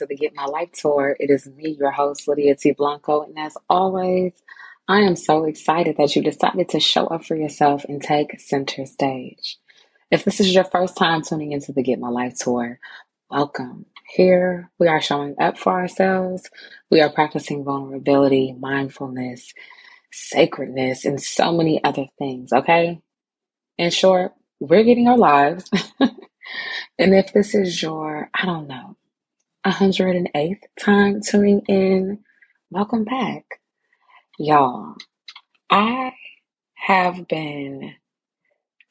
To the Get My Life Tour. It is me, your host, Lydia T. Blanco, and as always, I am so excited that you decided to show up for yourself and take center stage. If this is your first time tuning into the Get My Life Tour, welcome. Here we are showing up for ourselves. We are practicing vulnerability, mindfulness, sacredness, and so many other things, okay? In short, we're getting our lives. and if this is your, I don't know, 108th time tuning in. Welcome back. Y'all, I have been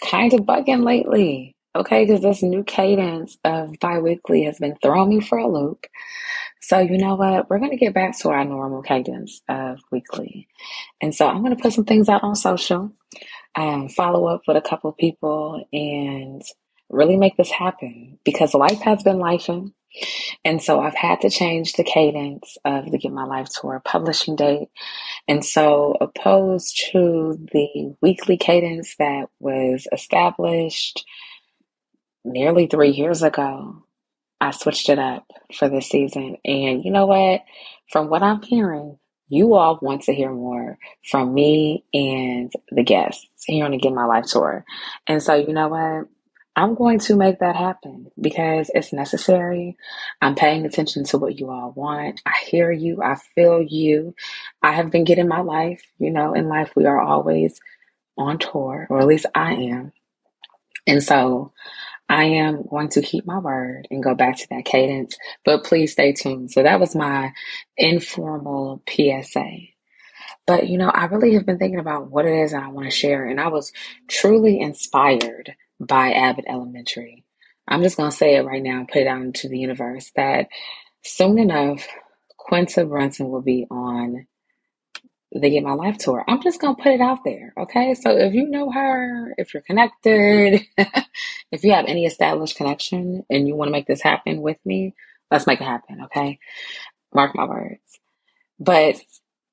kind of bugging lately, okay? Because this new cadence of bi weekly has been throwing me for a loop. So, you know what? We're going to get back to our normal cadence of weekly. And so, I'm going to put some things out on social, um, follow up with a couple people, and really make this happen because life has been lifing. And so I've had to change the cadence of the Get My Life Tour publishing date. And so, opposed to the weekly cadence that was established nearly three years ago, I switched it up for this season. And you know what? From what I'm hearing, you all want to hear more from me and the guests here on the Get My Life Tour. And so, you know what? I'm going to make that happen because it's necessary. I'm paying attention to what you all want. I hear you. I feel you. I have been getting my life. You know, in life, we are always on tour, or at least I am. And so I am going to keep my word and go back to that cadence, but please stay tuned. So that was my informal PSA. But you know, I really have been thinking about what it is that I want to share, and I was truly inspired by Abbott Elementary. I'm just going to say it right now and put it out into the universe that soon enough, Quinta Brunson will be on the Get My Life tour. I'm just going to put it out there. Okay. So if you know her, if you're connected, if you have any established connection and you want to make this happen with me, let's make it happen. Okay. Mark my words. But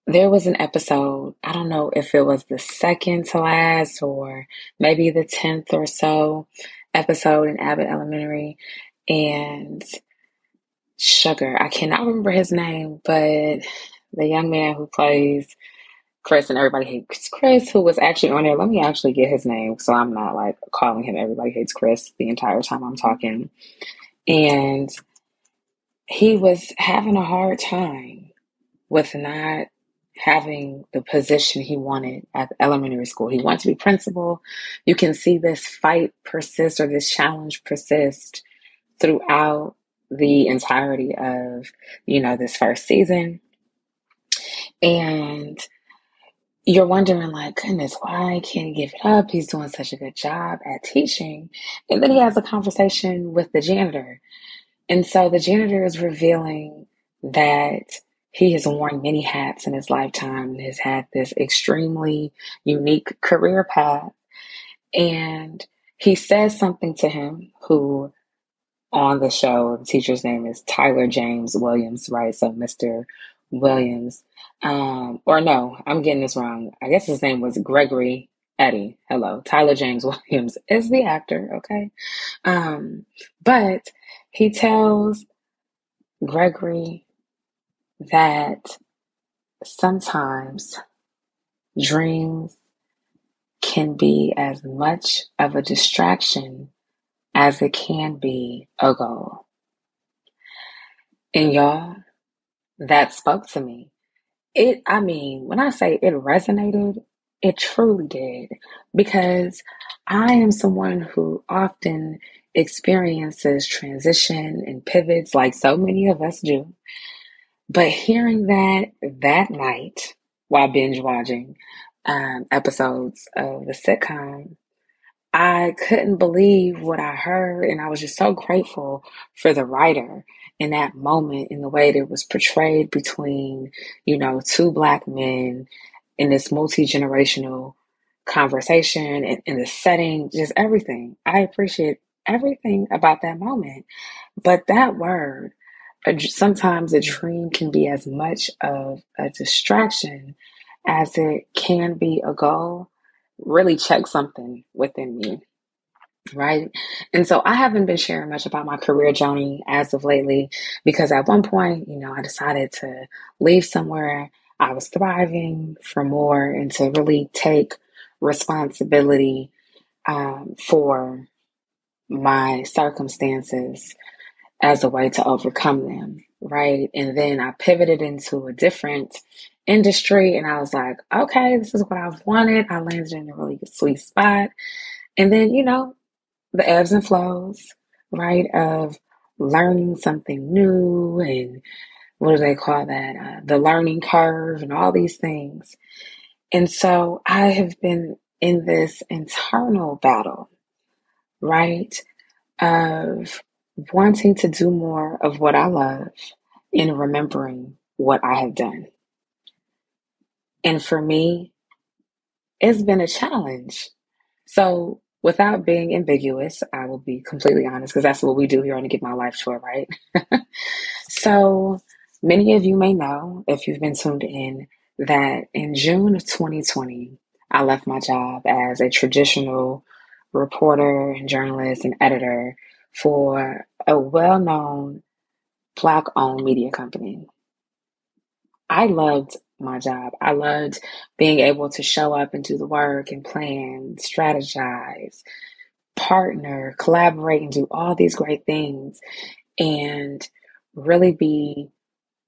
there was an episode, I don't know if it was the second to last or maybe the 10th or so episode in Abbott Elementary. And Sugar, I cannot remember his name, but the young man who plays Chris and everybody hates Chris, who was actually on there. Let me actually get his name so I'm not like calling him everybody hates Chris the entire time I'm talking. And he was having a hard time with not having the position he wanted at elementary school. He wanted to be principal. You can see this fight persist or this challenge persist throughout the entirety of, you know, this first season. And you're wondering, like, goodness, why can't he give it up? He's doing such a good job at teaching. And then he has a conversation with the janitor. And so the janitor is revealing that he has worn many hats in his lifetime and has had this extremely unique career path. And he says something to him who on the show, the teacher's name is Tyler James Williams, right? So Mr. Williams. Um, or no, I'm getting this wrong. I guess his name was Gregory Eddie. Hello. Tyler James Williams is the actor, okay? Um, but he tells Gregory that sometimes dreams can be as much of a distraction as it can be a goal. And y'all, that spoke to me. It, I mean, when I say it resonated, it truly did. Because I am someone who often experiences transition and pivots like so many of us do. But hearing that that night while binge watching, um, episodes of the sitcom, I couldn't believe what I heard. And I was just so grateful for the writer in that moment, in the way that it was portrayed between, you know, two black men in this multi generational conversation and in the setting, just everything. I appreciate everything about that moment. But that word, sometimes a dream can be as much of a distraction as it can be a goal, really check something within me. Right. And so I haven't been sharing much about my career journey as of lately because at one point, you know, I decided to leave somewhere I was thriving for more and to really take responsibility um, for my circumstances as a way to overcome them, right? And then I pivoted into a different industry and I was like, okay, this is what I've wanted. I landed in a really sweet spot. And then, you know, the ebbs and flows, right, of learning something new and what do they call that? Uh, the learning curve and all these things. And so I have been in this internal battle, right, of wanting to do more of what I love and remembering what I have done. And for me, it's been a challenge. So, without being ambiguous, I will be completely honest because that's what we do here on the Get My Life Tour, right? so, many of you may know, if you've been tuned in, that in June of 2020, I left my job as a traditional reporter and journalist and editor for a well known Black owned media company. I loved my job. I loved being able to show up and do the work and plan, strategize, partner, collaborate, and do all these great things and really be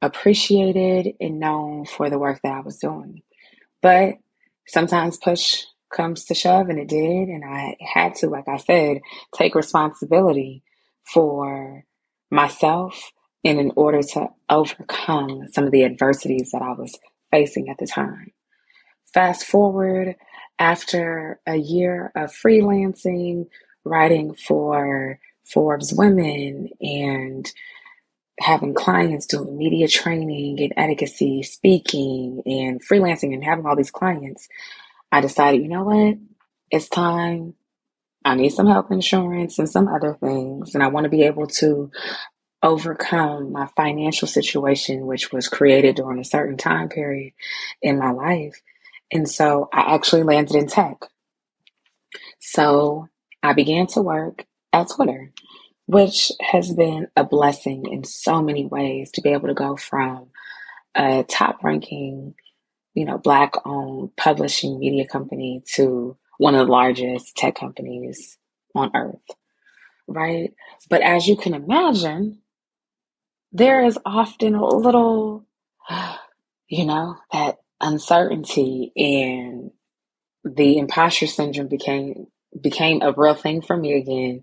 appreciated and known for the work that I was doing. But sometimes push comes to shove, and it did. And I had to, like I said, take responsibility for myself and in order to overcome some of the adversities that I was facing at the time. Fast forward after a year of freelancing, writing for Forbes Women and having clients doing media training and etiquette, speaking and freelancing and having all these clients, I decided, you know what? It's time. I need some health insurance and some other things. And I want to be able to overcome my financial situation, which was created during a certain time period in my life. And so I actually landed in tech. So I began to work at Twitter, which has been a blessing in so many ways to be able to go from a top ranking, you know, black owned publishing media company to one of the largest tech companies on earth. Right. But as you can imagine, there is often a little, you know, that uncertainty and the imposter syndrome became became a real thing for me again.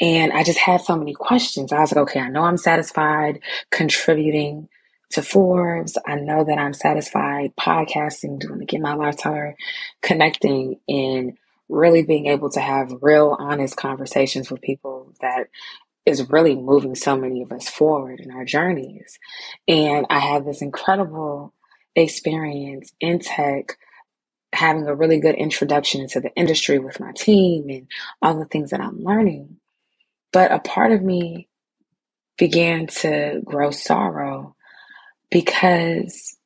And I just had so many questions. I was like, okay, I know I'm satisfied contributing to Forbes. I know that I'm satisfied podcasting, doing the Get My Life connecting and really being able to have real, honest conversations with people that is really moving so many of us forward in our journeys. And I had this incredible experience in tech, having a really good introduction into the industry with my team and all the things that I'm learning. But a part of me began to grow sorrow because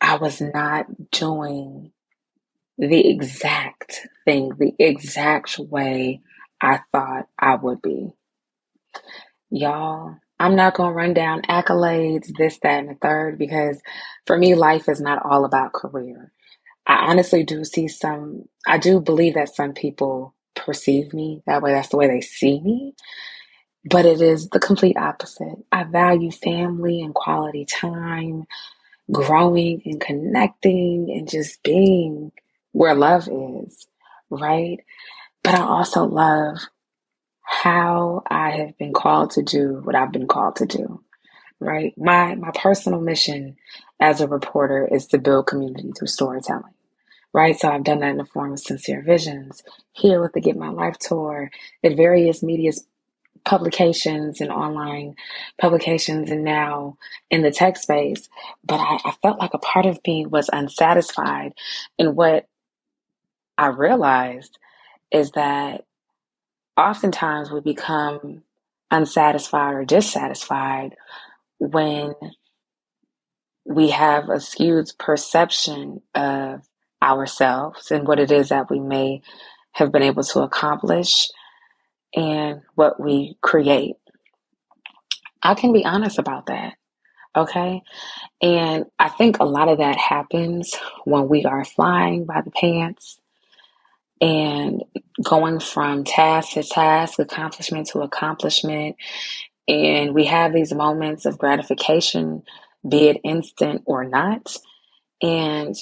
I was not doing the exact thing, the exact way I thought I would be. Y'all, I'm not going to run down accolades, this, that, and the third, because for me, life is not all about career. I honestly do see some, I do believe that some people perceive me that way. That's the way they see me. But it is the complete opposite. I value family and quality time, growing and connecting and just being where love is, right? But I also love how I have been called to do what I've been called to do. right? My my personal mission as a reporter is to build community through storytelling. Right. So I've done that in the form of sincere visions here with the Get My Life tour at various media publications and online publications and now in the tech space. But I, I felt like a part of me was unsatisfied. And what I realized is that oftentimes we become unsatisfied or dissatisfied when we have a skewed perception of ourselves and what it is that we may have been able to accomplish and what we create. I can be honest about that. Okay. And I think a lot of that happens when we are flying by the pants and going from task to task, accomplishment to accomplishment. And we have these moments of gratification, be it instant or not. And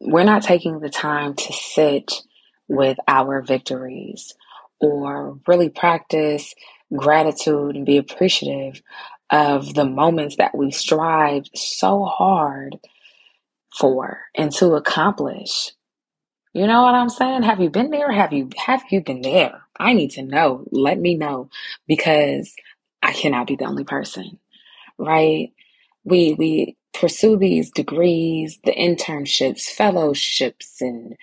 we're not taking the time to sit with our victories or really practice gratitude and be appreciative of the moments that we strived so hard for and to accomplish. You know what I'm saying? Have you been there? Have you have you been there? I need to know. Let me know because I cannot be the only person. Right? We we pursue these degrees, the internships, fellowships and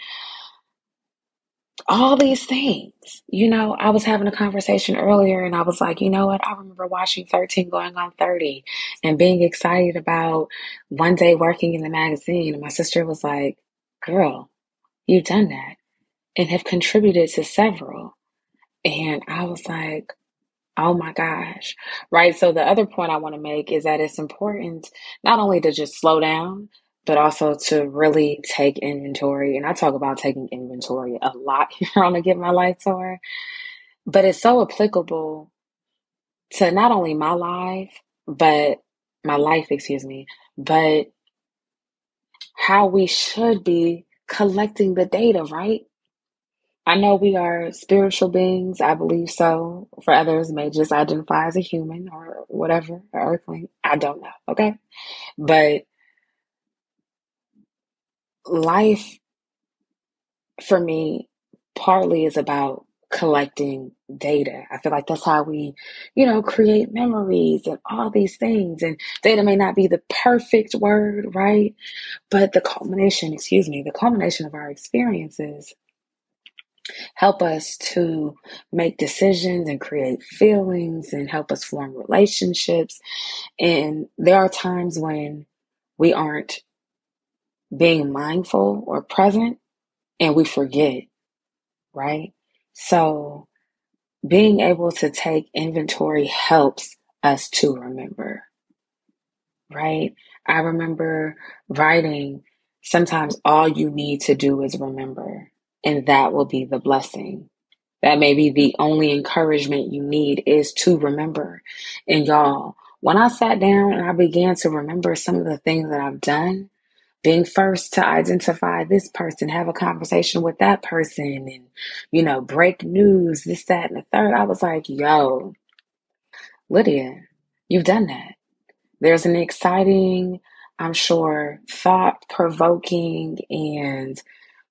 all these things. You know, I was having a conversation earlier and I was like, you know what? I remember watching 13 going on 30 and being excited about one day working in the magazine. And my sister was like, girl, you've done that and have contributed to several. And I was like, oh my gosh. Right. So the other point I want to make is that it's important not only to just slow down, but also to really take inventory. And I talk about taking inventory a lot here on the Get My Life Tour, but it's so applicable to not only my life, but my life, excuse me, but how we should be collecting the data, right? I know we are spiritual beings. I believe so. For others, may just identify as a human or whatever, or earthling. I don't know. Okay. But life for me partly is about collecting data. I feel like that's how we, you know, create memories and all these things. And data may not be the perfect word, right? But the culmination, excuse me, the culmination of our experiences help us to make decisions and create feelings and help us form relationships. And there are times when we aren't being mindful or present and we forget, right? So being able to take inventory helps us to remember, right? I remember writing, sometimes all you need to do is remember, and that will be the blessing. That may be the only encouragement you need is to remember. And y'all, when I sat down and I began to remember some of the things that I've done, being first to identify this person, have a conversation with that person, and, you know, break news, this, that, and the third. I was like, yo, Lydia, you've done that. There's an exciting, I'm sure, thought provoking and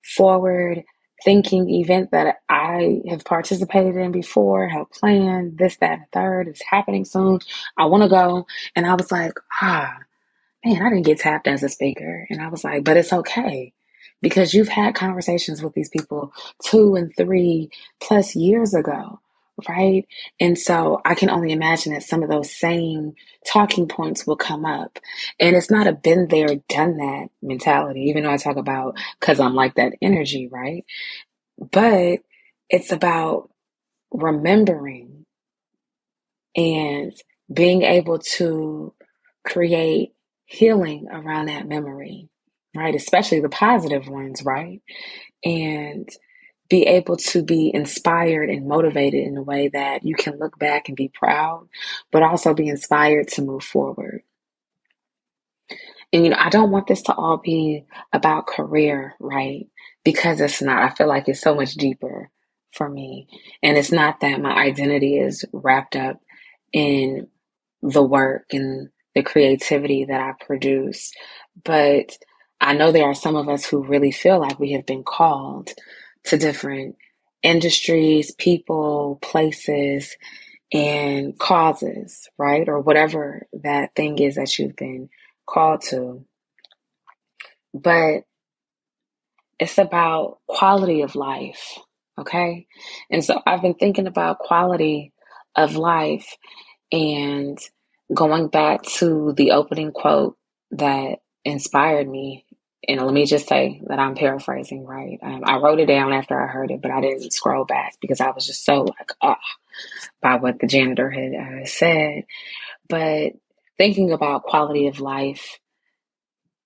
forward thinking event that I have participated in before, have planned, this, that, and third. It's happening soon. I want to go. And I was like, ah, man, I didn't get tapped as a speaker. And I was like, but it's okay because you've had conversations with these people two and three plus years ago, right? And so I can only imagine that some of those same talking points will come up. And it's not a been there, done that mentality, even though I talk about because I'm like that energy, right? But it's about remembering and being able to create healing around that memory, right? Especially the positive ones, right? And be able to be inspired and motivated in a way that you can look back and be proud, but also be inspired to move forward. And, you know, I don't want this to all be about career, right? Because it's not. I feel like it's so much deeper for me. And it's not that my identity is wrapped up in the work and the creativity that I produce. But I know there are some of us who really feel like we have been called to different industries, people, places, and causes, right? Or whatever that thing is that you've been called to. But it's about quality of life, okay? And so I've been thinking about quality of life and going back to the opening quote that inspired me. And let me just say that I'm paraphrasing, right? Um, I wrote it down after I heard it, but I didn't scroll back because I was just so like, ah, by what the janitor had uh, said. But thinking about quality of life,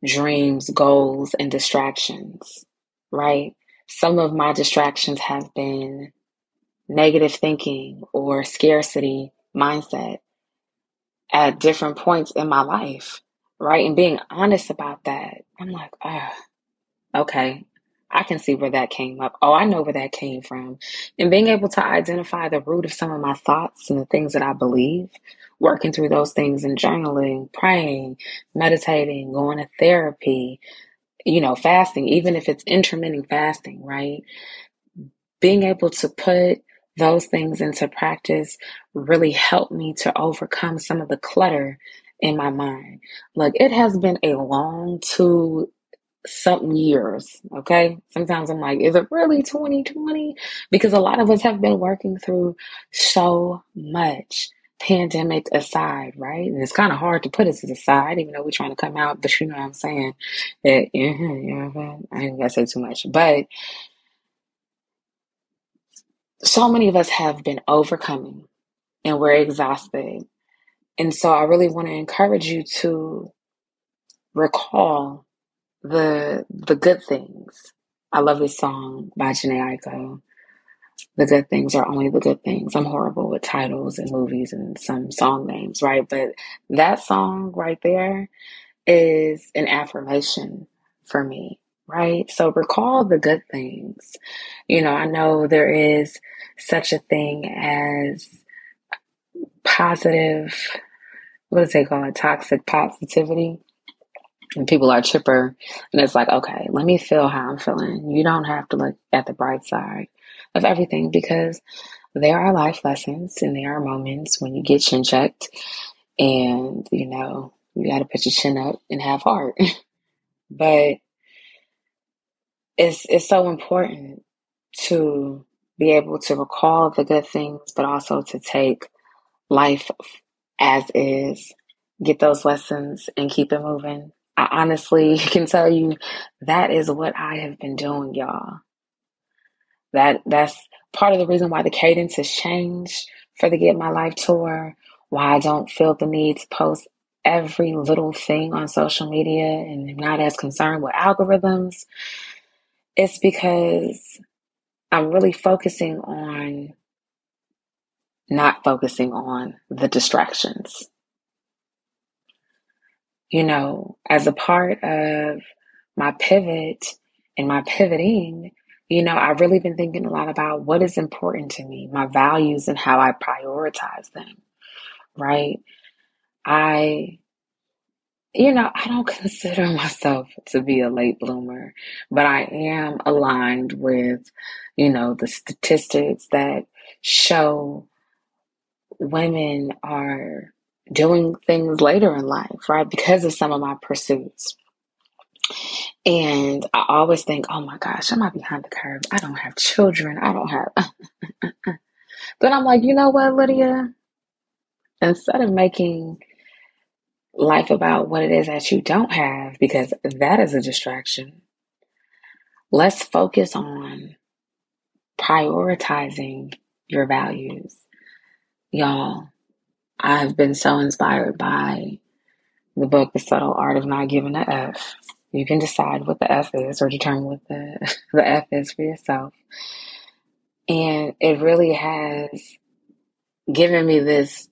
dreams, goals, and distractions, right? Some of my distractions have been negative thinking or scarcity mindset at different points in my life, right? And being honest about that, I'm like, ah, okay, I can see where that came up. Oh, I know where that came from. And being able to identify the root of some of my thoughts and the things that I believe, working through those things and journaling, praying, meditating, going to therapy, you know, fasting, even if it's intermittent fasting, right? Being able to put those things into practice really helped me to overcome some of the clutter in my mind. Like it has been a long two something years. Okay. Sometimes I'm like, is it really 2020? Because a lot of us have been working through so much pandemic aside, right? And it's kind of hard to put it to the side, even though we're trying to come out, but you know what I'm saying? It, yeah, yeah, I ain't gonna say too much, but so many of us have been overcoming and we're exhausted. And so I really want to encourage you to recall the the good things. I love this song by Jhené Aiko. The good things are only the good things. I'm horrible with titles and movies and some song names, right? But that song right there is an affirmation for me, right? So recall the good things. You know, I know there is such a thing as positive, what call it? Toxic positivity and people are chipper and it's like okay let me feel how i'm feeling you don't have to look at the bright side of everything because there are life lessons and there are moments when you get chin checked and you know you got to put your chin up and have heart but it's it's so important to be able to recall the good things but also to take life as is get those lessons and keep it moving I honestly can tell you that is what I have been doing, y'all. That that's part of the reason why the cadence has changed for the Get My Life tour, why I don't feel the need to post every little thing on social media and not as concerned with algorithms. It's because I'm really focusing on not focusing on the distractions you know, as a part of my pivot and my pivoting, you know, I've really been thinking a lot about what is important to me, my values, and how I prioritize them, right? I, you know, I don't consider myself to be a late bloomer, but I am aligned with, you know, the statistics that show women are doing things later in life, right? Because of some of my pursuits. And I always think, oh my gosh, am I behind the curve? I don't have children. I don't have. but I'm like, you know what, Lydia? Instead of making life about what it is that you don't have, because that is a distraction, let's focus on prioritizing your values. Y'all, I've been so inspired by the book, The Subtle Art of Not Giving a F. You can decide what the F is or determine what the, the F is for yourself. And it really has given me this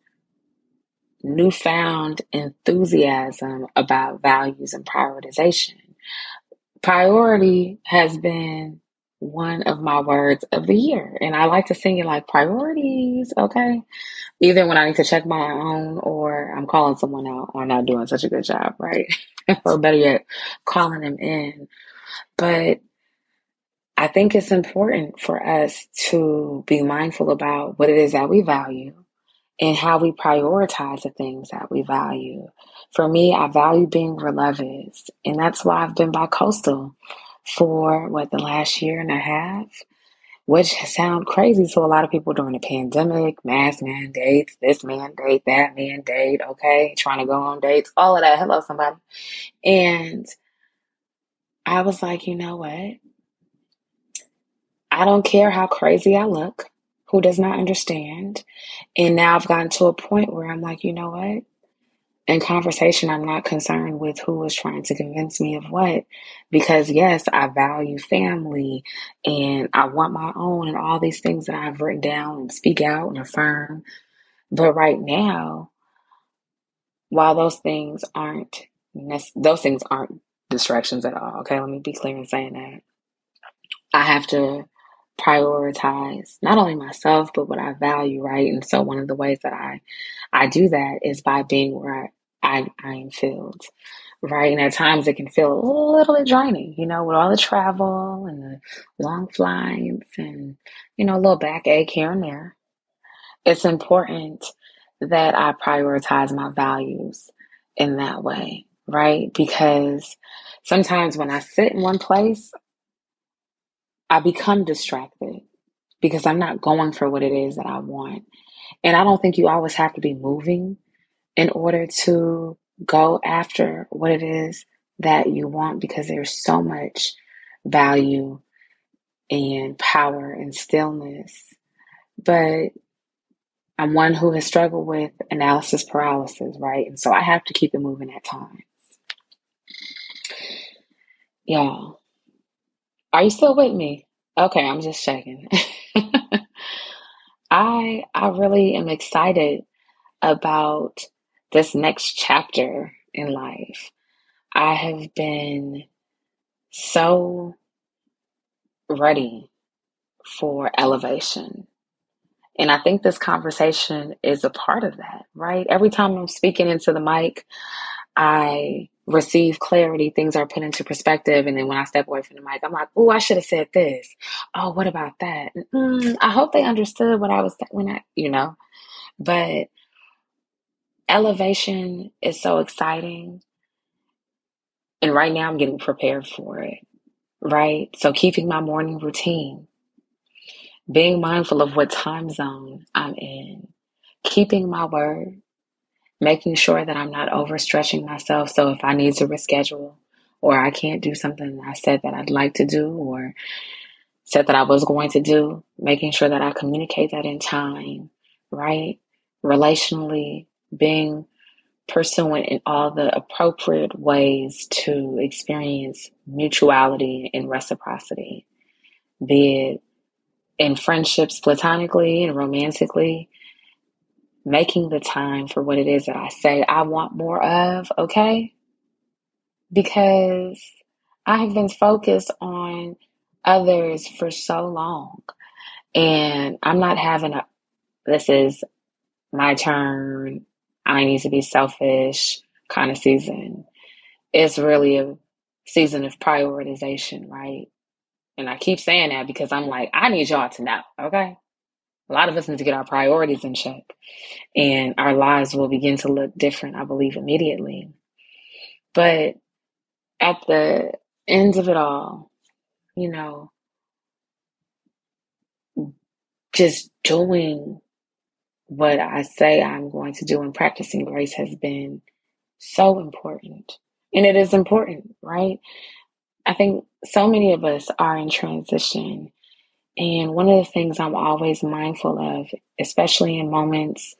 newfound enthusiasm about values and prioritization. Priority has been one of my words of the year. And I like to sing it like priorities, okay? Either when I need to check my own or I'm calling someone out oh, or not doing such a good job, right? or better yet, calling them in. But I think it's important for us to be mindful about what it is that we value and how we prioritize the things that we value. For me, I value being beloved, and that's why I've been bi-coastal for what the last year and a half, which sound crazy to a lot of people during the pandemic, mask mandates, this mandate, that mandate, okay, trying to go on dates, all of that. Hello, somebody. And I was like, you know what? I don't care how crazy I look, who does not understand. And now I've gotten to a point where I'm like, you know what? In conversation, I'm not concerned with who is trying to convince me of what, because yes, I value family and I want my own and all these things that I've written down and speak out and affirm. But right now, while those things aren't those things aren't distractions at all. Okay, let me be clear in saying that. I have to prioritize not only myself but what I value, right? And so one of the ways that I I do that is by being where I I, I am filled. Right. And at times it can feel a little bit draining, you know, with all the travel and the long flights and, you know, a little backache here and there. It's important that I prioritize my values in that way, right? Because sometimes when I sit in one place, I become distracted because I'm not going for what it is that I want. And I don't think you always have to be moving in order to go after what it is that you want because there's so much value and power and stillness. But I'm one who has struggled with analysis paralysis, right? And so I have to keep it moving at times. Y'all, yeah. Are you still with me? Okay, I'm just checking. I I really am excited about this next chapter in life. I have been so ready for elevation. And I think this conversation is a part of that, right? Every time I'm speaking into the mic, I receive clarity, things are put into perspective. And then when I step away from the mic, I'm like, oh, I should have said this. Oh, what about that? Mm, I hope they understood what I was when I, you know, but elevation is so exciting. And right now I'm getting prepared for it, right? So keeping my morning routine, being mindful of what time zone I'm in, keeping my word, making sure that I'm not overstretching myself. So if I need to reschedule or I can't do something I said that I'd like to do or said that I was going to do, making sure that I communicate that in time, right? Relationally, being pursuant in all the appropriate ways to experience mutuality and reciprocity, be it in friendships platonically and romantically, making the time for what it is that I say I want more of, okay? Because I have been focused on others for so long. And I'm not having a, this is my turn, I need to be selfish kind of season. It's really a season of prioritization, right? And I keep saying that because I'm like, I need y'all to know, okay? A lot of us need to get our priorities in check and our lives will begin to look different, I believe, immediately. But at the end of it all, you know, just doing what I say I'm going to do and practicing grace has been so important. And it is important, right? I think so many of us are in transition and one of the things I'm always mindful of, especially in moments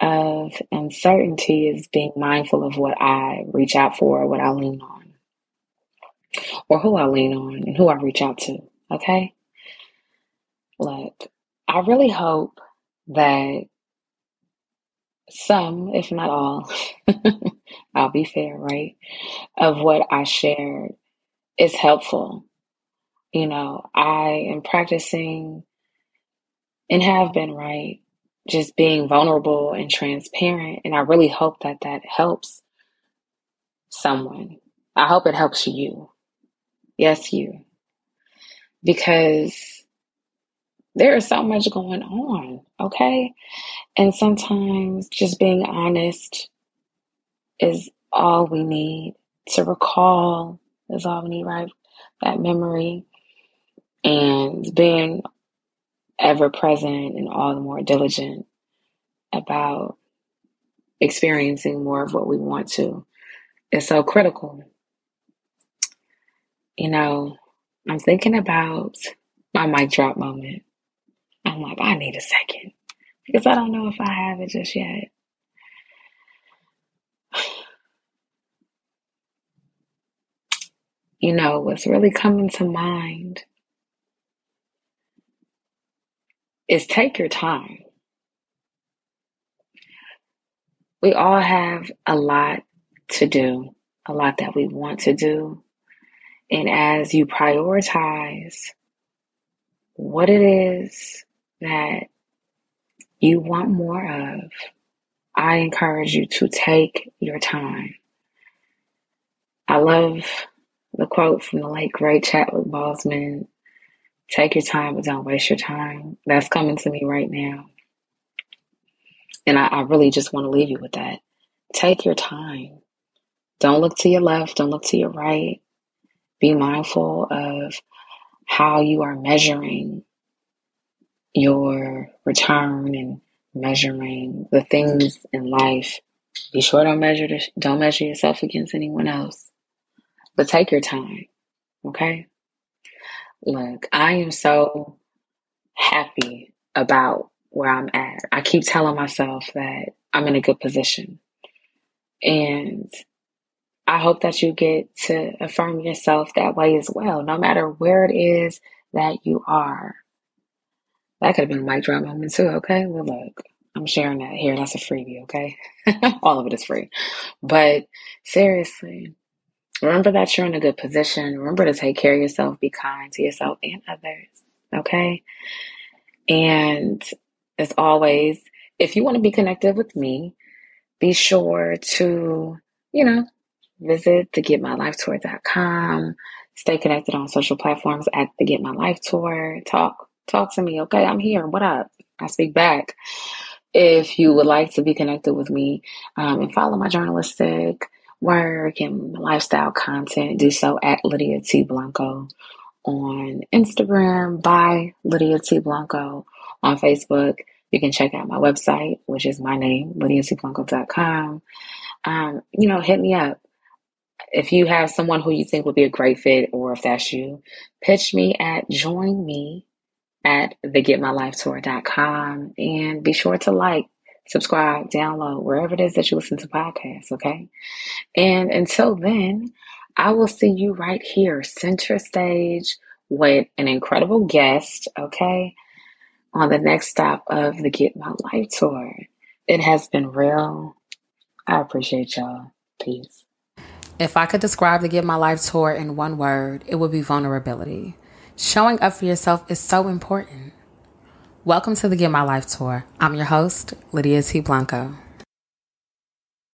of uncertainty, is being mindful of what I reach out for, what I lean on, or who I lean on, and who I reach out to. Okay? Look, I really hope that some, if not all, I'll be fair, right, of what I shared is helpful You know, I am practicing and have been right, just being vulnerable and transparent. And I really hope that that helps someone. I hope it helps you. Yes, you. Because there is so much going on, okay? And sometimes just being honest is all we need to recall is all we need, right? That memory and being ever present and all the more diligent about experiencing more of what we want to is so critical. You know, I'm thinking about my mic drop moment. I'm like, I need a second because I don't know if I have it just yet. You know, what's really coming to mind is take your time. We all have a lot to do, a lot that we want to do. And as you prioritize what it is that you want more of, I encourage you to take your time. I love the quote from the late great Chadwick Boseman Take your time, but don't waste your time. That's coming to me right now. And I, I really just want to leave you with that. Take your time. Don't look to your left, don't look to your right. Be mindful of how you are measuring your return and measuring the things in life. Be sure don't measure don't measure yourself against anyone else. But take your time, okay? Look, I am so happy about where I'm at. I keep telling myself that I'm in a good position. And I hope that you get to affirm yourself that way as well, no matter where it is that you are. That could have been a mic drop moment too, okay? Well, look, I'm sharing that here. That's a freebie, okay? All of it is free. But seriously, Remember that you're in a good position. Remember to take care of yourself, be kind to yourself and others. Okay. And as always, if you want to be connected with me, be sure to, you know, visit the getmylifetour.com. Stay connected on social platforms at the Get My Life Tour. Talk, talk to me. Okay. I'm here. What up? I speak back. If you would like to be connected with me um, and follow my journalistic work and lifestyle content, do so at Lydia T. Blanco on Instagram by Lydia T. Blanco on Facebook. You can check out my website, which is my name, lydiatblanco.com. Um, you know, hit me up. If you have someone who you think would be a great fit, or if that's you, pitch me at join me at thegetmylifetour.com and be sure to like, subscribe, download, wherever it is that you listen to podcasts, okay? And until then, I will see you right here, center stage, with an incredible guest, okay? On the next stop of the Get My Life tour. It has been real. I appreciate y'all. Peace. If I could describe the Get My Life tour in one word, it would be vulnerability. Showing up for yourself is so important. Welcome to the Get My Life tour. I'm your host, Lydia T. Blanco.